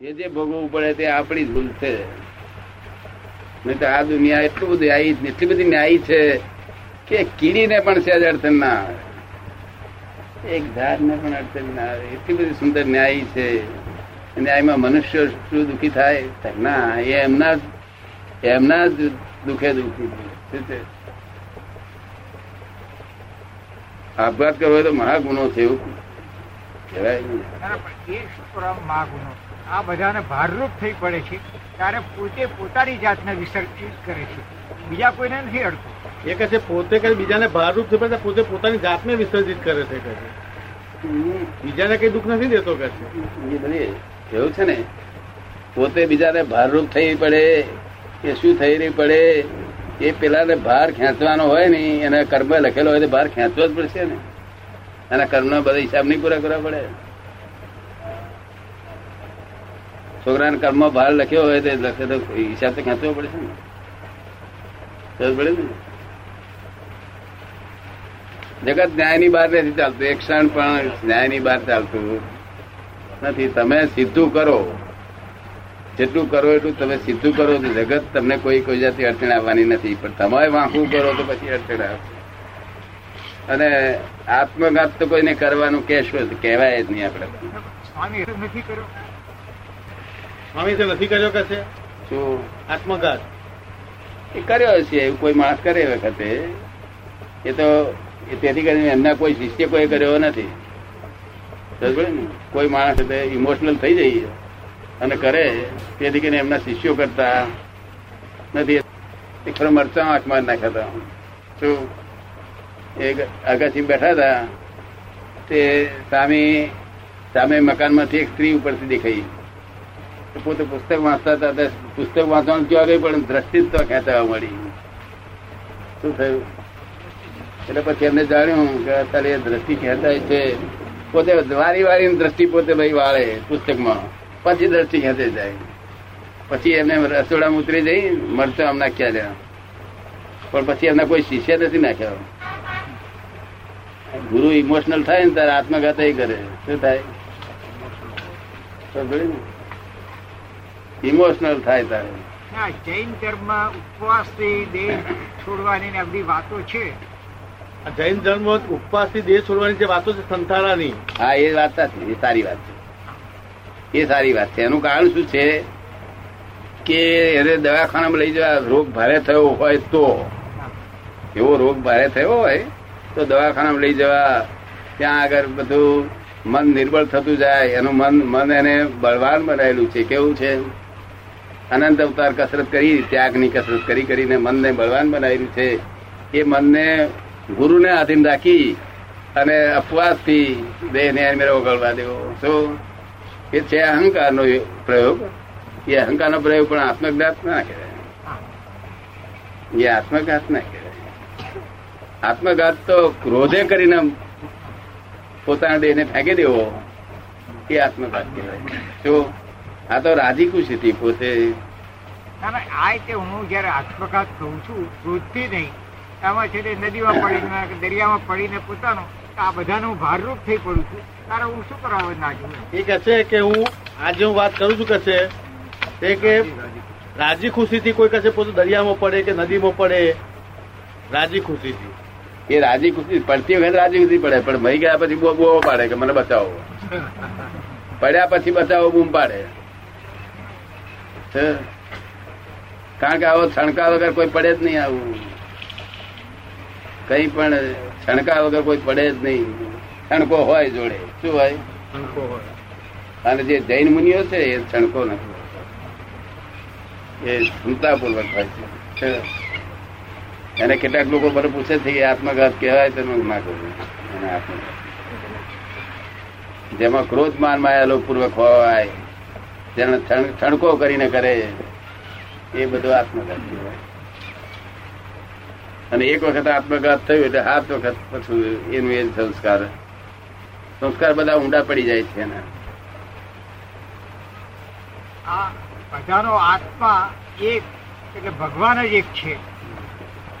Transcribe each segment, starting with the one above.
જે જે ભોગવવું પડે તે આપણી ભૂલ છે. નહીં તો આ દુનિયા એટલું બધું ન્યાયી એટલી બધી ન્યાયી છે કે કીડીને પણ સહેજ અડચણ ના આવે એક ઝાડને પણ અડચણ ના આવે. એટલી બધી સુંદર ન્યાયી છે. ન્યાયમાં મનુષ્ય શું દુઃખી થાય? ના, એ એમના એમના જ દુઃખે દુઃખી છે. આપઘાત કરવો તો મહાગુનો છે એવું કહેવાય. નહીં આ બધાને ભારરૂપ થઈ પડે છે. ત્યારે પોતે પોતાની જાતને વિસર્જિત કરે છે. બીજા કોઈને નથી અડતું. એ કહે છે પોતે કઈ બીજાને ભારરૂપ થઈ પડે પોતે પોતાની જાતને વિસર્જિત કરે છે કહે છે. બીજાને કઈ દુઃખ નથી દેતો કહે છે. બધી એવું છે ને? પોતે બીજાને ભારરૂપ થઈ પડે કે શું થઈ રહી પડે એ પેલાને ભાર ખેંચવાનો હોય ને એને કર્મ લખેલો હોય તો ભાર ખેંચવો જ પડશે ને. એના કર્મના બધા હિસાબ નહીં પૂરા કરવા પડે. છોકરાના કર્મમાં ભાર લખ્યો હોય તો લખે તો હિસાબ તો ખેંચવો પડશે ને. પડે ને. જગત ન્યાયની બહાર નથી ચાલતું, એક ક્ષણ પણ ન્યાયની બહાર ચાલતું નથી. તમે સીધું કરો. જેટલું કરો એટલું તમે સીધું કરો. તો જગત તમને કોઈ કોઈ જાતિ અડચણ આવવાની નથી. પણ તમારે વાંકું કરો તો પછી અડચણ આવશે અને આત્મઘાત તો કોઈને કરવાનું કહેશો કહેવાય જ નહીં આપણે. સ્વામી તો નથી કર્યો કહે છે? શું? આત્મઘાત. એ કર્યો છે એવું કોઈ માણસ કરે વખતે એ તો એ તેથી કરીને એમના કોઈ શિષ્ય કોઈ કર્યો નથી? કોઈ માણસ ઇમોશનલ થઈ જાય અને કરે તેથી કરીને એમના શિષ્યો કરતા નથી. એક ખરો મરચા આંખમાં નાખ્યા હતા. શું? એક અગાસી બેઠા હતા તે સામે સામે મકાનમાંથી એક સ્ત્રી ઉપરથી દેખાઈ. પોતે પુસ્તક વાંચતા હતા પુસ્તક વાંચવાનું ક્યાં ગઈ પણ દ્રષ્ટિ તો ખેંચાવા મળી. શું થયું? એટલે પછી એમને જાણ્યું કે અત્યારે દ્રષ્ટિ ખેંચાય છે. પોતે વારી વારી દ્રષ્ટિ પોતે ભાઈ વાળે પુસ્તકમાં. પછી દ્રષ્ટિ ખેંચે જાય. પછી એમને રસોડામાં ઉતરી જઈ મરચા આમ નાખ્યા રહ્યા પણ પછી એમના કોઈ શિષ્ય નથી નાખ્યા. ગુરુ ઇમોશનલ થાય ને ત્યારે આત્મઘાત કરે. શું થાય? ઇમોશનલ થાય તારે. જૈન ધર્મ ઉપવાસથી દેહ છોડવાની ને બધી વાતો છે. જૈન ધર્મ ઉપવાસથી દેહ છોડવાની જે વાતો છે સંથાળાની હા એ વાત સાચી એ સારી વાત છે. એ સારી વાત છે. એનું કારણ શું છે કે એને દવાખાનામાં લઈ જવા રોગ ભારે થયો હોય તો એવો રોગ ભારે થયો હોય તો દવાખાનામાં લઈ જવા ત્યાં આગળ બધું મન નિર્બળ થતું જાય. એનું મન મન એને બળવાન બનાવેલું છે. કેવું છે? અનંત અવતાર કસરત કરી, ત્યાગની કસરત કરી કરીને મનને બળવાન બનાવ્યું છે. એ મનને ગુરુને આધીન રાખી અને અપવાસથી દેહને મેળવો ગળવા દેવો. તો એ છે અહંકારનો પ્રયોગ. એ અહંકારનો પ્રયોગ પણ આત્મઘાત ના કહેવાય. એ આત્મઘાત ના કહેવાય. આત્મઘાત તો ક્રોધે કરીને પોતાના દેહને ફેંકી દેવો, એ આત્મઘાત કહેવાય. શું આ તો રાજી ખુશી પોતે ના ના આ રીતે હું જયારે આત્મઘાત થઉં છું ક્રોધથી નહીં. આમાં છે તે નદીમાં પડીને દરિયામાં પડીને પોતાનો આ બધાનું ભારરૂપ થઈ પડું છું. તારે હું શું કરાવે ના જોઉં? એ કહે છે કે હું આજે હું વાત કરું છું કે છે તે કે રાજી ખુશીથી કોઈ કહે છે પોતે દરિયામાં પડે કે નદીમાં પડે? રાજી ખુશીથી એ રાજી ખુશી પડતી વખત રાજી ખુશી પડે પણ મરી ગયા પછી બો બો પાડે કે મને બચાવો. પડ્યા પછી બચાવો બૂમ પાડે. કારણ કે આવો છણકા વગર કોઈ પડે જ નહીં આવું. કઈ પણ છણકા વગર કોઈ પડે જ નહીં. છણકો હોય જોડે. શું હોય? અને જે જૈન મુનિઓ છે એ છણકો નથી. એ ક્ષમતાપૂર્વક હોય છે. એને કેટલાક લોકો મને પૂછે છે કે આત્મઘાત કહેવાય તો હું ના કરું. એને આત્મઘાત. જેમાં ક્રોધ માન માયા પૂર્વક હોય જેને છણ- કરીને કરે એ બધું આત્મઘાત કહેવાય. અને એક વખત આત્મઘાત થયું એટલે સાત વખત પછી એનું એ સંસ્કાર. સંસ્કાર બધા ઊંડા પડી જાય છે એના. આ બધાનો આત્મા એક એટલે ભગવાન જ એક છે.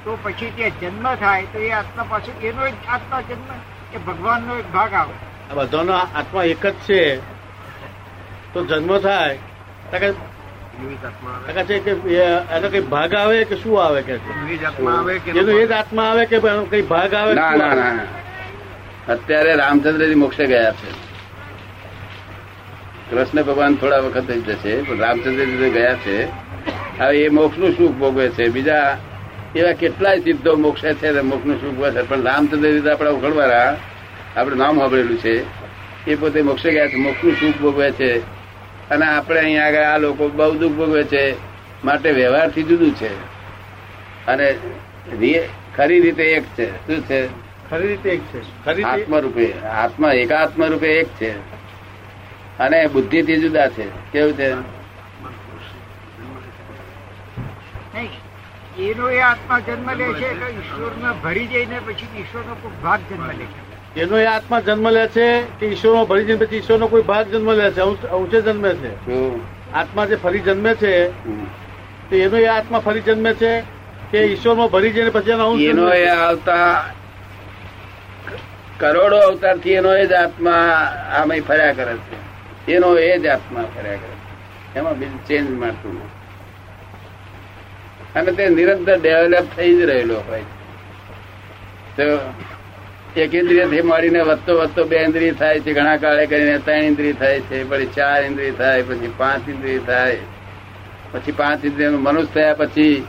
તો પછી ત્યાં જન્મ થાય તો એ આત્મા પાછું એનો જ આત્મા જન્મ એ ભગવાનનો એક ભાગ આવે. બધાનો આત્મા એક જ છે. તો જન્મ થાય તો કે એવી જ આત્મા આવે. તો કે છે કે એ- એનો કઈ ભાગ આવે કે શું આવે કે છે? એવી જ આત્મા આવે કે એનો એ જ આત્મા આવે કે કઈ ભાગ આવે ના ના ના અત્યારે રામચંદ્રજી મોક્ષે ગયા છે. કૃષ્ણ ભગવાન થોડા વખત જ જશે પણ રામચંદ્રજી ગયા છે હવે એ મોક્ષનું સુખ ભોગવે છે. બીજા એવા કેટલાય સિદ્ધો મોક્ષે છે ને મોક્ષનું સુખ ભોગવે છે પણ રામચંદ્રજી તો આપણા ઉખડવાળા આપણે નામ સાંભળેલું છે. એ પોતે મોક્ષે ગયા છે મોક્ષનું સુખ ભોગવે છે. અને આપણે અહીંયા આગળ આ લોકો બહુ દુઃખ ભોગવે છે માટે વ્યવહારથી જુદું છે. અને ખરી રીતે એક છે. શું છે? ખરી રીતે એક છે. આત્મા રૂપે આત્મા એકાત્મ રૂપે એક છે. અને બુદ્ધિ થી જુદા છે. કેવું છે? એનો એ આત્મા જન્મ લે છે ઈશ્વર ભરી જઈને પછી ઈશ્વરનો કોઈ ભાગ જન્મ લે છે. એનો એ આત્મા જન્મ લે છે કે ઈશ્વરમાં ફરી જન્મે પછી ઈશ્વરનો કોઈ ભાગ જન્મ લે છે અંશે જન્મે છે. આત્મા જે ફરી જન્મે છે તો એનો એ આત્મા ફરી જન્મે છે કે ઈશ્વરમાં ભરી જઈને પછી એનો અંશ એનો એ આવતા કરોડો અવતારથી એનો એ જ આત્મા આમાં ફર્યા કરે છે. એનો એ જ આત્મા ફર્યા કરે છે. એમાં બીજું ચેન્જ મળતું અને તે નિરંતર ડેવલપ થઈ જ રહેલો હોય તો એક ઇન્દ્રિયથી મળીને વધતો વધતો બે ઇન્દ્રિય થાય છે, ઘણા કાળે કરીને ત્રણ ઇન્દ્રિય થાય છે, પછી ચાર ઇન્દ્રિય થાય, પછી પાંચ ઇન્દ્રિય થાય. પછી પાંચ ઇન્દ્રિય મનુષ્ય થયા પછી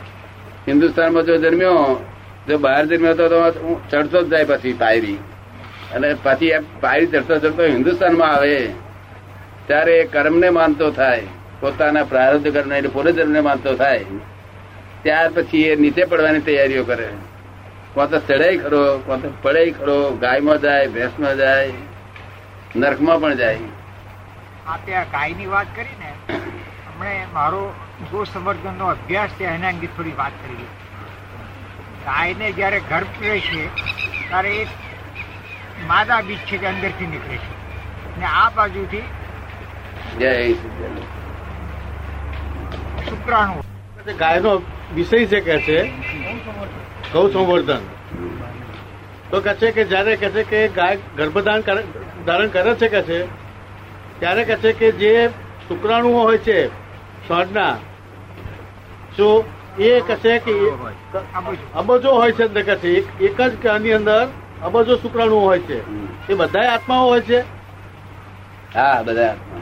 હિન્દુસ્તાનમાં જો જન્મ્યો, જો બહાર જન્મ્યો તો હું ચડતો જ જાય પછી પાયરી. અને પછી પાયરી ચડતો ચડતો હિન્દુસ્તાનમાં આવે. ત્યારે એ કર્મને માનતો થાય, પોતાના પ્રારબ્ધ કર્મ એટલે પૂર્વજન્મને માનતો થાય. ત્યાર પછી એ નીચે પડવાની તૈયારીઓ કરે. કોણ તો ચડાઈ ખરો કોણ તો પડે ખરો ગાયમાં જાય ભેંસમાં જાય નરકમાં પણ જાય. આ ત્યાં ગાયની વાત કરી ને હમણે મારો ગો સંવર્ધનનો અભ્યાસ છે એના અંગે થોડી વાત કરી ગાયને જ્યારે ગર્ભ રહે છે ત્યારે એક માદા બીજ છે કે અંદરથી નીકળે છે. ને આ બાજુથી. શુક્રાણુ. ગાયનો વિષય છે કે છે ગૌ સંવર્ધન તો કે છે કે જયારે કે છે કે ગાય ગર્ભધારણ કરે- ધારણ કરે છે કે છે ત્યારે કે છે કે જે શુક્રાણુઓ હોય છે સ્વાદના શું એ કે છે કે અબજો હોય છે અંદર કે છે એક એક જ આની અંદર અબજો શુક્રાણુઓ હોય છે. એ બધા આત્માઓ હોય છે? હા બધા આત્મા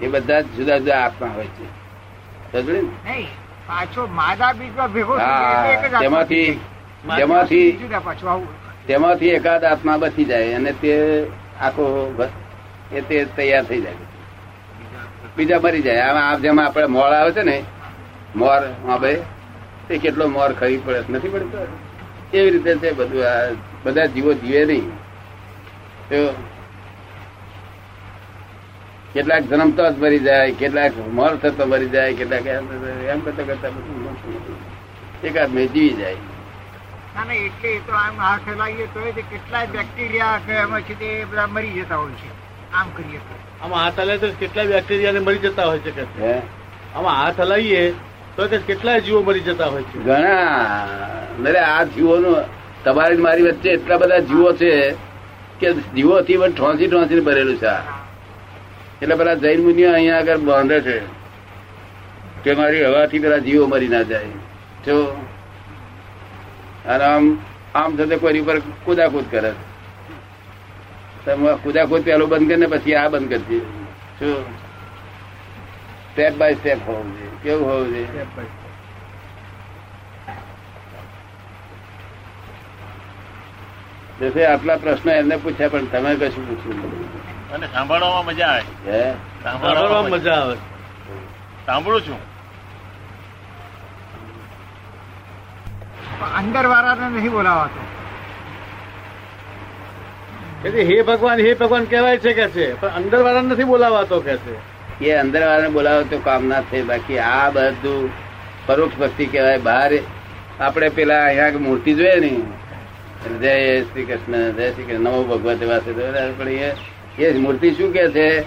એ બધા જુદા જુદા આત્મા હોય છે. પાછો માદા બીજમાં ભેગો તેમાંથી તેમાંથી તેમાંથી એકાદ આત્મા બચી જાય અને તે આખો એ તે તૈયાર થઈ જાય. બીજા મરી જાય. આમાં આ જેમાં આપણે મોર આવે છે ને મોર ભાઈ તે કેટલો મોર ખરી પડે નથી પડતો? એવી રીતે છે બધું બધા જીવો જીવે નહીં. તો કેટલાક જન્મતો જ મરી જાય કેટલાક મર થતો મરી જાય કેટલાક એમ એમ કરતા કરતા બધું એકાદ મેં જીવી જાય. ના ના એટલે તો આમ હાથ હલાવીએ તો કેટલાય બેક્ટેરિયા કે એમાં છે તે બધા મરી જતા હોય છે. આમ કરીએ તો. આમાં હાથ હલાવીએ તો કેટલા બેક્ટેરિયાને મરી જતા હોય છે કે? આમાં હાથ હલાવીએ તો કે કેટલાય જીવો મરી જતા હોય છે. ઘણા અરે આ જીવોનો તમારી મારી વચ્ચે એટલા બધા જીવો છે કે જીવોથી પણ ઠોંસી ઠોંસી ભરેલું છે આ. એટલે પેલા જૈન મુનિઓ અહીંયા આગળ બાંધે છે કે મારી હવાથી પેલા જીવો મરી ના જાય. જો અને આમ આમ થતા કોઈ ઉપર કુદાકુદ કરે. કુદાકુદ પેલું બંધ કરીને પછી આ બંધ કરજે શું સ્ટેપ બાય સ્ટેપ હોવું જોઈએ. કેવું હોવું જોઈએ? જશે આટલા પ્રશ્ન એમને પૂછ્યા પણ તમે કશું પૂછ્યું. અને સાંભળવામાં મજા આવે. સાંભળવામાં મજા આવે. સાંભળું છું. અંદર વાળાને નહીં બોલાવાતો. કે હે ભગવાન હે ભગવાન કહેવાય છે કે છે પણ અંદર વાળા નથી બોલાવાતો કે છે. એ અંદર વાળાને બોલાવો તો કામ ના થાય બાકી આ બધું પરોક્ષ ભક્તિ કહેવાય. બહાર આપણે પેલા અહીંયા મૂર્તિ જોઈએ ને. જય શ્રી કૃષ્ણ જય શ્રી કૃષ્ણ. નવો ભગવતે છે પણ એ એ મૂર્તિ શું કે છે?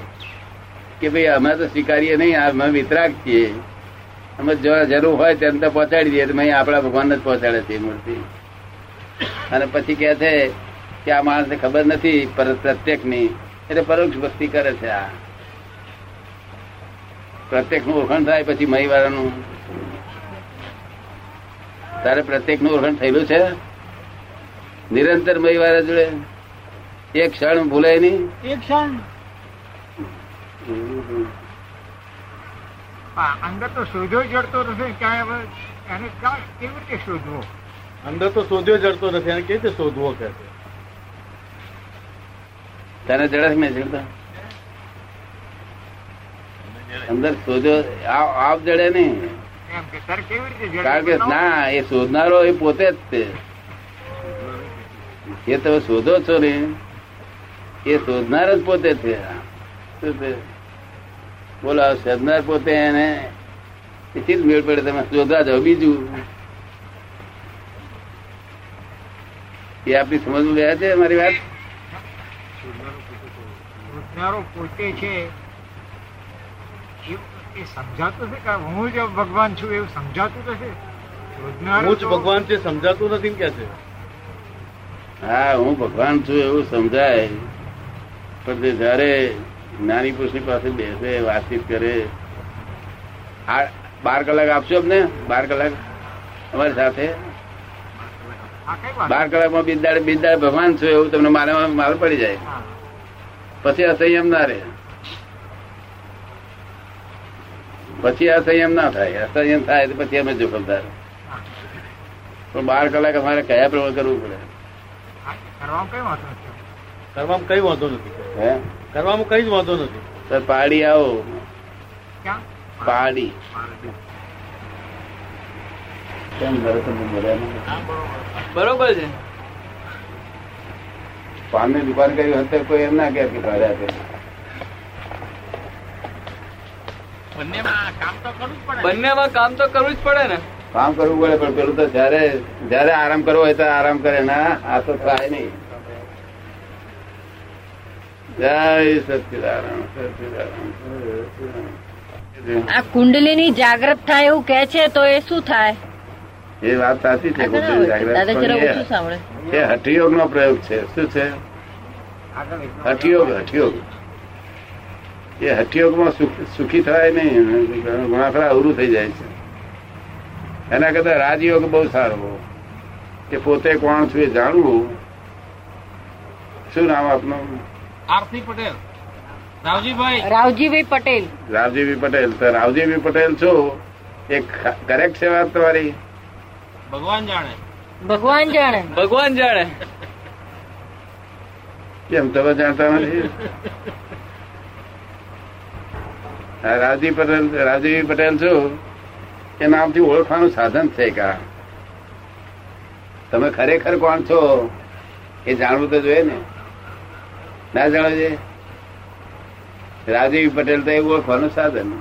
કે ભાઈ અમે તો સ્વીકારીએ નહીં અમે વિતરાગ છીએ. અમે જરૂર હોય તેમ તો પહોંચાડી દઈએ, તો આપણા ભગવાન જ પહોંચાડે છે મૂર્તિ. અને પછી કે છે કે આ માણસને ખબર નથી પ્રત્યેકની એટલે પરોક્ષ ભક્તિ કરે છે આ. પ્રત્યેકનું ઓળખાણ થાય પછી મહી વાળાનું તારે પ્રત્યેકનું ઓળખાણ થયેલું છે? નિરંતર મહી વાળા જોડે? એક ક્ષણ ભૂલે નહીં. એક ક્ષણ. અંદર તો શોધો જડતો નથી ક્યાંય એને કેવી રીતે શોધવો? અંદર તો શોધ્યો જડતો નથી એને કેવી રીતે શોધવો કે? તને જડે મેં જડતા? અંદર શોધ્યો આવ જડે નહીં. એમ કે તારે કેવી રીતે જડે કારણ કે ના એ શોધનારો એ પોતે જ તે. એ તમે શોધો છો ને. એ શોધનાર જ પોતે છે. બોલો શોધનાર પોતે એને ચીજ મેળ પડે તમે શોધવા જાઓ બીજું. એ આપણી સમજવું ગયા છે મારી વાત? પોતે છે. એ- એ સમજાતું છે કે હું જ ભગવાન છું એવું સમજાતું તો છે? હું જ ભગવાન છે સમજાતું નથી કે છે? હા હું ભગવાન છું એવું સમજાય. પણ જયારે જ્ઞાની પુરુષની પાસે બેસે, વાતચીત કરે, આ બાર કલાક આપશો અમને? બાર કલાક અમારી સાથે? આ બાર કલાકમાં બિદાડે બિદાડે ભગવાન છો એવું તમને મારે માલ પડી જાય. પછી અસંયમ ના રહે. પછી અસંયમ ના થાય. અસંયમ થાય તો પછી અમે જોખમદાર. પણ બાર કલાક અમારે કયા પ્રમાણે કરવું પડે? આ કરવામાં કઈ વાંધો નથી. કઈ હે કરવામાં કઈ જ વાંધો નથી. સર પાડી આવો. પાડી. કેમ? બરોબર. છે. પાનની દુકાન કરી હતી કોઈ એમ ના કે ભાડ્યા છે બંનેમાં કામ તો કરવું જ પડે બંનેમાં કામ તો કરવું જ પડે ને. કામ કરવું પડે પણ પેલું તો જયારે જયારે આરામ કરવો હોય તો આરામ કરે ના આ તો થાય નહીં. આ કુંડલીની જાગ્રત થાય એવું કે છે તો એ શું થાય? એ વાત સાચી છે એ હઠયોગ નો પ્રયોગ છે. શું છે? હઠયોગ હઠયોગ. એ હઠયોગમાં સુખ- થાય નહીં. ઘણા ખરા અવરું થઈ જાય છે. એના કરતા રાજયોગ બહુ સારો કે પોતે કોણ છું એ જાણવું. શું નામ આપનું? આરતી પટેલ. રાવજીભાઈ. રાવજીભાઈ પટેલ. રાવજીભાઈ પટેલ. તો રાવજીભાઈ પટેલ છો એ કરેક્ટ છે વાત તમારી? ભગવાન જાણે. ભગવાન જાણે. ભગવાન જાણે. કેમ તમે જાણતા નથી? રાવજી પટેલ રાવજી પટેલ છો એ નામથી ઓળખવાનું સાધન છે કા તમે ખરેખર કોણ છો? એ જાણવું તો જોઈએ ને. ના જાણવું છે રાજીવ પટેલ તો એવું ઓળખવાનું સાધન.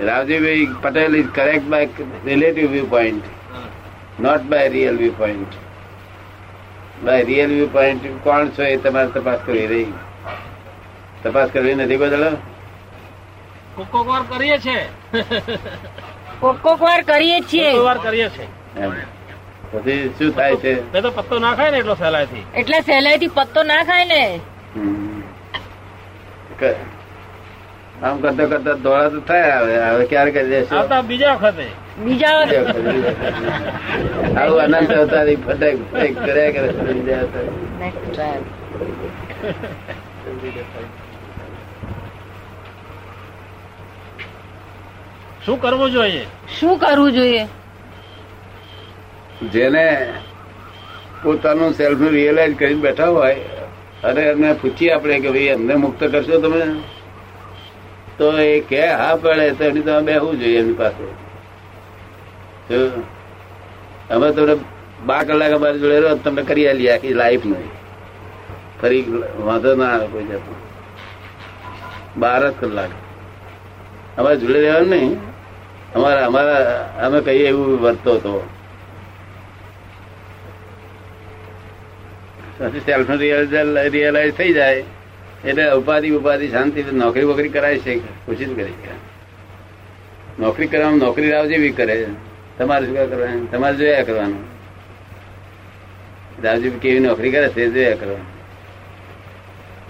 Rajivbhai Patel is correct by relative view point not by real view point by real view point કોણ છો એ તમારે તપાસ કરવી રહી. તપાસ કરવી નથી બદલો? કોકોક કોક કોક વાર કરીએ છે. કોક કોક વાર કરીએ છીએ. કરીએ છે એમ. પછી શું થાય છે? મેં તો પત્તો ના ખાય ને એટલો સહેલાઈથી. એટલે સહેલાઈથી પત્તો ના ખાય ને? આમ કરતા કરતા દોડા તો થાય હવે હવે ક્યારે કરી દેશે આવતા બીજા વખતે. બીજા આવું અનંત અવતારી ફટાક ફટાક કર્યા કરે બીજા. શું કરવું જોઈએ? શું કરવું જોઈએ? જેને પોતાનું સેલ્ફનું રિયલાઇઝ કરીને બેઠા હોય અને એમને પૂછીએ આપણે કે ભાઈ, એમને મુક્ત કરશો તમે? તો એ કે હા પડે તો એની તમે બેહવું જોઈએ એમની પાસે? અમે તમને બાર કલાક અમારી જોડે રહો તમને કરી આલી આખી લાઈફ નહીં ફરી વાંધો ના આવે કોઈ જતો બાર જ કલાક. અમારે જોડે રહેવાનું નહીં. અમારા અમારા અમે કહીએ એવું વર્તો હતો સેલ્ફ રિયલાઇઝ થઈ જાય. એટલે ઉપાધિ ઉપાધિ શાંતિ નોકરી વોકરી કરાય છે કોશિશ કરી છે નોકરી કરવામાં નોકરી રાવ જેવી કરે. તમારે શું કરવાનું? તમારે જોયા કરવાનું. રાવજી કેવી નોકરી કરે છે જોયા કરવાનું.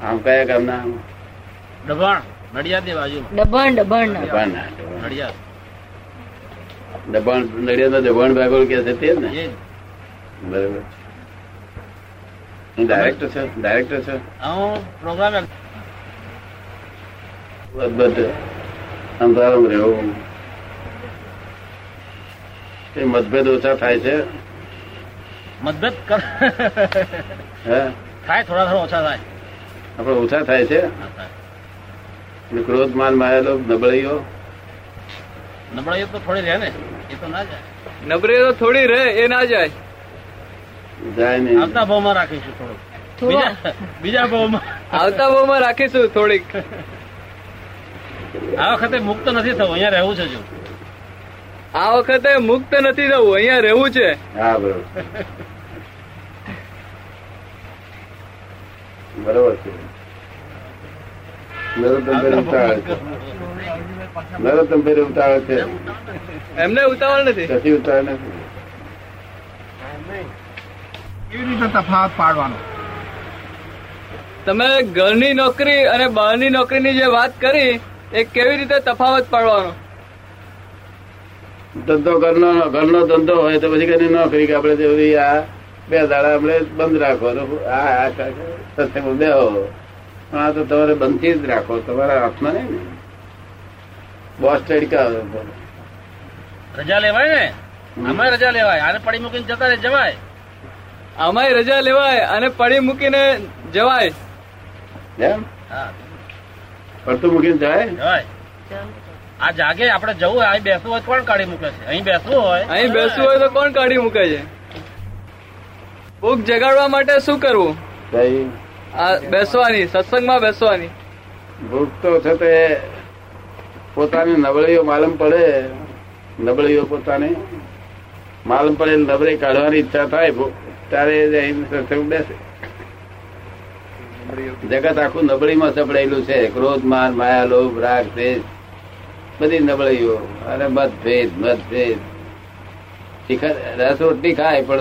આમ કયા કામના દબાણ નડિયાદની બાજુ દબણ દબણ. દબાણ નડિયાદ. દબાણ નડિયાદ દબાણ ભાગોળ કે છે તે જ ને? બરોબર. હું ડાયરેક્ટર છે? ડાયરેક્ટર છે. હું પ્રોગ્રામ અદભુત અંધારામ રહેવું એ મતભેદ ઓછા થાય છે? મતભેદ કર થાય થોડા થોડા ઓછા થાય. આપડે ઓછા થાય છે? ક્રોધ માન માયેલો નબળાઈઓ? નબળાઈઓ તો થોડી રહે ને એ તો ના જાય. નબળાઈઓ થોડી રહે એ ના જાય. જાય નહીં. આવતા ભાવમાં રાખીશું થોડુંક. બીજા બીજા ભાવમાં. આવતા ભાવમાં રાખીશું થોડીક. આ વખતે મુક્ત નથી થવું અહીંયા રહેવું છે જો. આ વખતે મુક્ત નથી થવું અહીંયા રહેવું છે. હા બરોબર. બરોબર છે. નરોત્તમભાઈ ઉતાવળ છે. ઉતાવળ છે. એમને ઉતાવળ નથી. નથી ઉતાવળ નથી. કેવી રીતે તફાવત પાડવાનો? તમે ઘરની નોકરી અને બહારની નોકરીની જે વાત કરી એ કેવી રીતે તફાવત પાડવાનો? ધંધો ઘરનો ઘરનો ધંધો હોય તો પછી કઈ નોકરી કે આપણે જેવી આ બે દાડા આપણે બંધ રાખો તો આ આ સત્સંગ પણ આ તો તમારે બંધથી જ રાખો. તમારા હાથમાં નહીં ને. બોસ તડકા રજા લેવાય ને? અમે રજા લેવાય. આને પડી મૂકીને જતા રે જવાય. આમાંય રજા લેવાય અને પડી મૂકીને જવાય. એમ? પડતું મૂકીને જાય? જવાય. આ જાગે આપણે જવું હોય અહીં બેસવું હોય તો કોણ કાઢી મૂકે છે? અહીં બેસવું હોય. અહીં બેસવું હોય તો કોણ કાઢી મૂકે છે? ભૂખ જગાડવા માટે શું કરવું? આ બેસવાની સત્સંગમાં બેસવાની. ભૂખ તો છે તે પોતાની નબળીઓ માલમ પડે. નબળીઓ પોતાની માલમ પડે નબળી કાઢવાની ઈચ્છા થાય ત્યારે સત્સંગ બેસે જગત આખું નબળીમાં સપડાયેલું છે. ક્રોધ માન માયા, લોભ, રાગ, દ્વેષ, બધી નબળીઓ અને મતભેદ મતભેદ. રસ રોટલી ખાય, પણ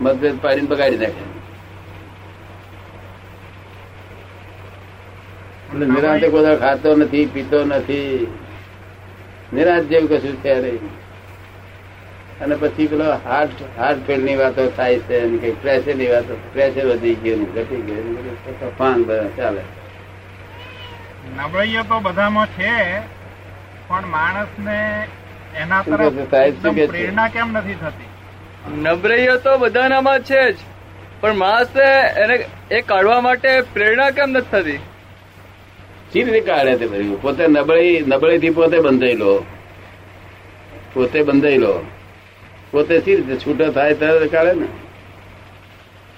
મતભેદ પાડીને બગાડી નાખે. એટલે નિરાંતે કોઈ ખાતો નથી, પીતો નથી. નિરાંત જેવું કશું છે નહીં. અને પછી પેલો હાર્ટ હાર્ટ ફેલની વાતો થાય છે અને કઈ પ્રેશરની વાતો પ્રેશર વધી ગયું ઘટી ગયું. તોફાન ચાલે. નબળાઈઓ તો બધામાં છે પણ માણસને એના તરફ? પ્રેરણા કેમ નથી થતી? નબળાઈઓ તો બધાનામાં છે જ પણ માણસે એને એ કાઢવા માટે પ્રેરણા કેમ નથી થતી? સી રીતે કાઢે તે પોતે નબળી નબળી થી પોતે બંધાયેલો. પોતે બંધાયેલો. પોતે સી રીતે છૂટો થાય ત્યારે કાઢે ને?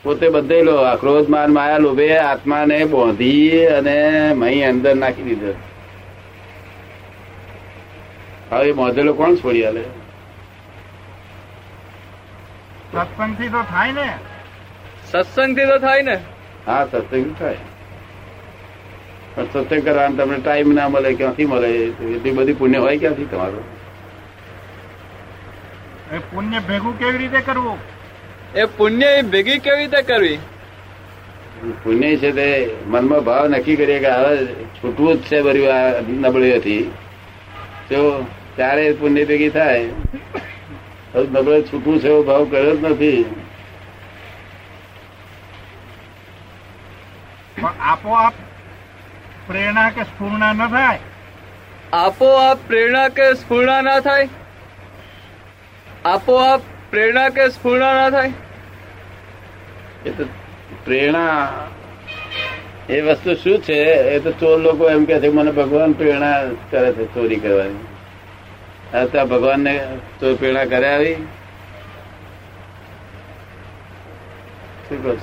પોતે બધે લો ક્રોધ માન માયા લોભે આત્માને બોંધી અને મહી અંદર નાખી દીધો. હવે બોંધેલો કોણ છોડી આલે? સત્સંગથી તો થાય ને. સત્સંગથી તો થાય ને. હા સત્સંગ થાય. પણ સત્સંગ કરવાનો તમને ટાઈમ ના મળે ક્યાંથી મળે? એટલી બધી પુણ્ય હોય ક્યાંથી તમારું? એ પુણ્ય ભેગું કેવી રીતે કરવું? એ પુણ્ય એ ભેગી કેવી રીતે કરવી? પુણ્ય છે તે મનમાં ભાવ નક્કી કરીએ કે હવે છૂટવું જ છે બરી આ નબળીઓથી. તો ત્યારે પુણ્ય ભેગી થાય. નબળે છૂટવું છે એવો ભાવ કર્યો જ નથી. આપોઆપ પ્રેરણા કે સ્ફૂર્ણા ન થાય? આપોઆપ પ્રેરણા કે સ્ફૂર્ણા ના થાય? આપોઆપ પ્રેરણા કે સ્ફૂર્ણા ના થાય? એ તો પ્રેરણા, એ વસ્તુ શું છે? એ તો ચોર લોકો એમ કે છે મને ભગવાન પ્રેરણા કરે છે, ચોરી કરવાની. હા તો ચોર પ્રેરણા કરે આવી.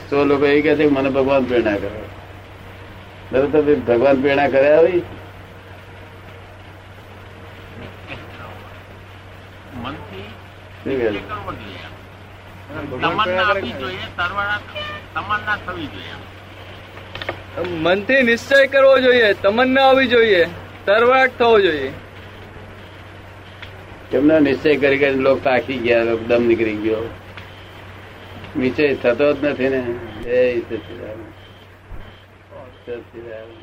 ચોર લોકો એ કે છે મને ભગવાન પ્રેરણા કરે. ભગવાન પ્રેરણા કરે આવી મનથી શું કહે છે? કરવો જોઈએ તમન્ના આપવી જોઈએ તરવાળા તમન્ના થવી જોઈએ મનથી નિશ્ચય કરવો જોઈએ તમન્ના આવવી જોઈએ તરવાટ થવો જોઈએ. કેમનો નિશ્ચય કરી કરી લોકો તાકી ગયા લોક દમ નીકળી ગયો. નિશ્ચય થતો જ નથી ને. જય સચિદાન સચિદાનંદ.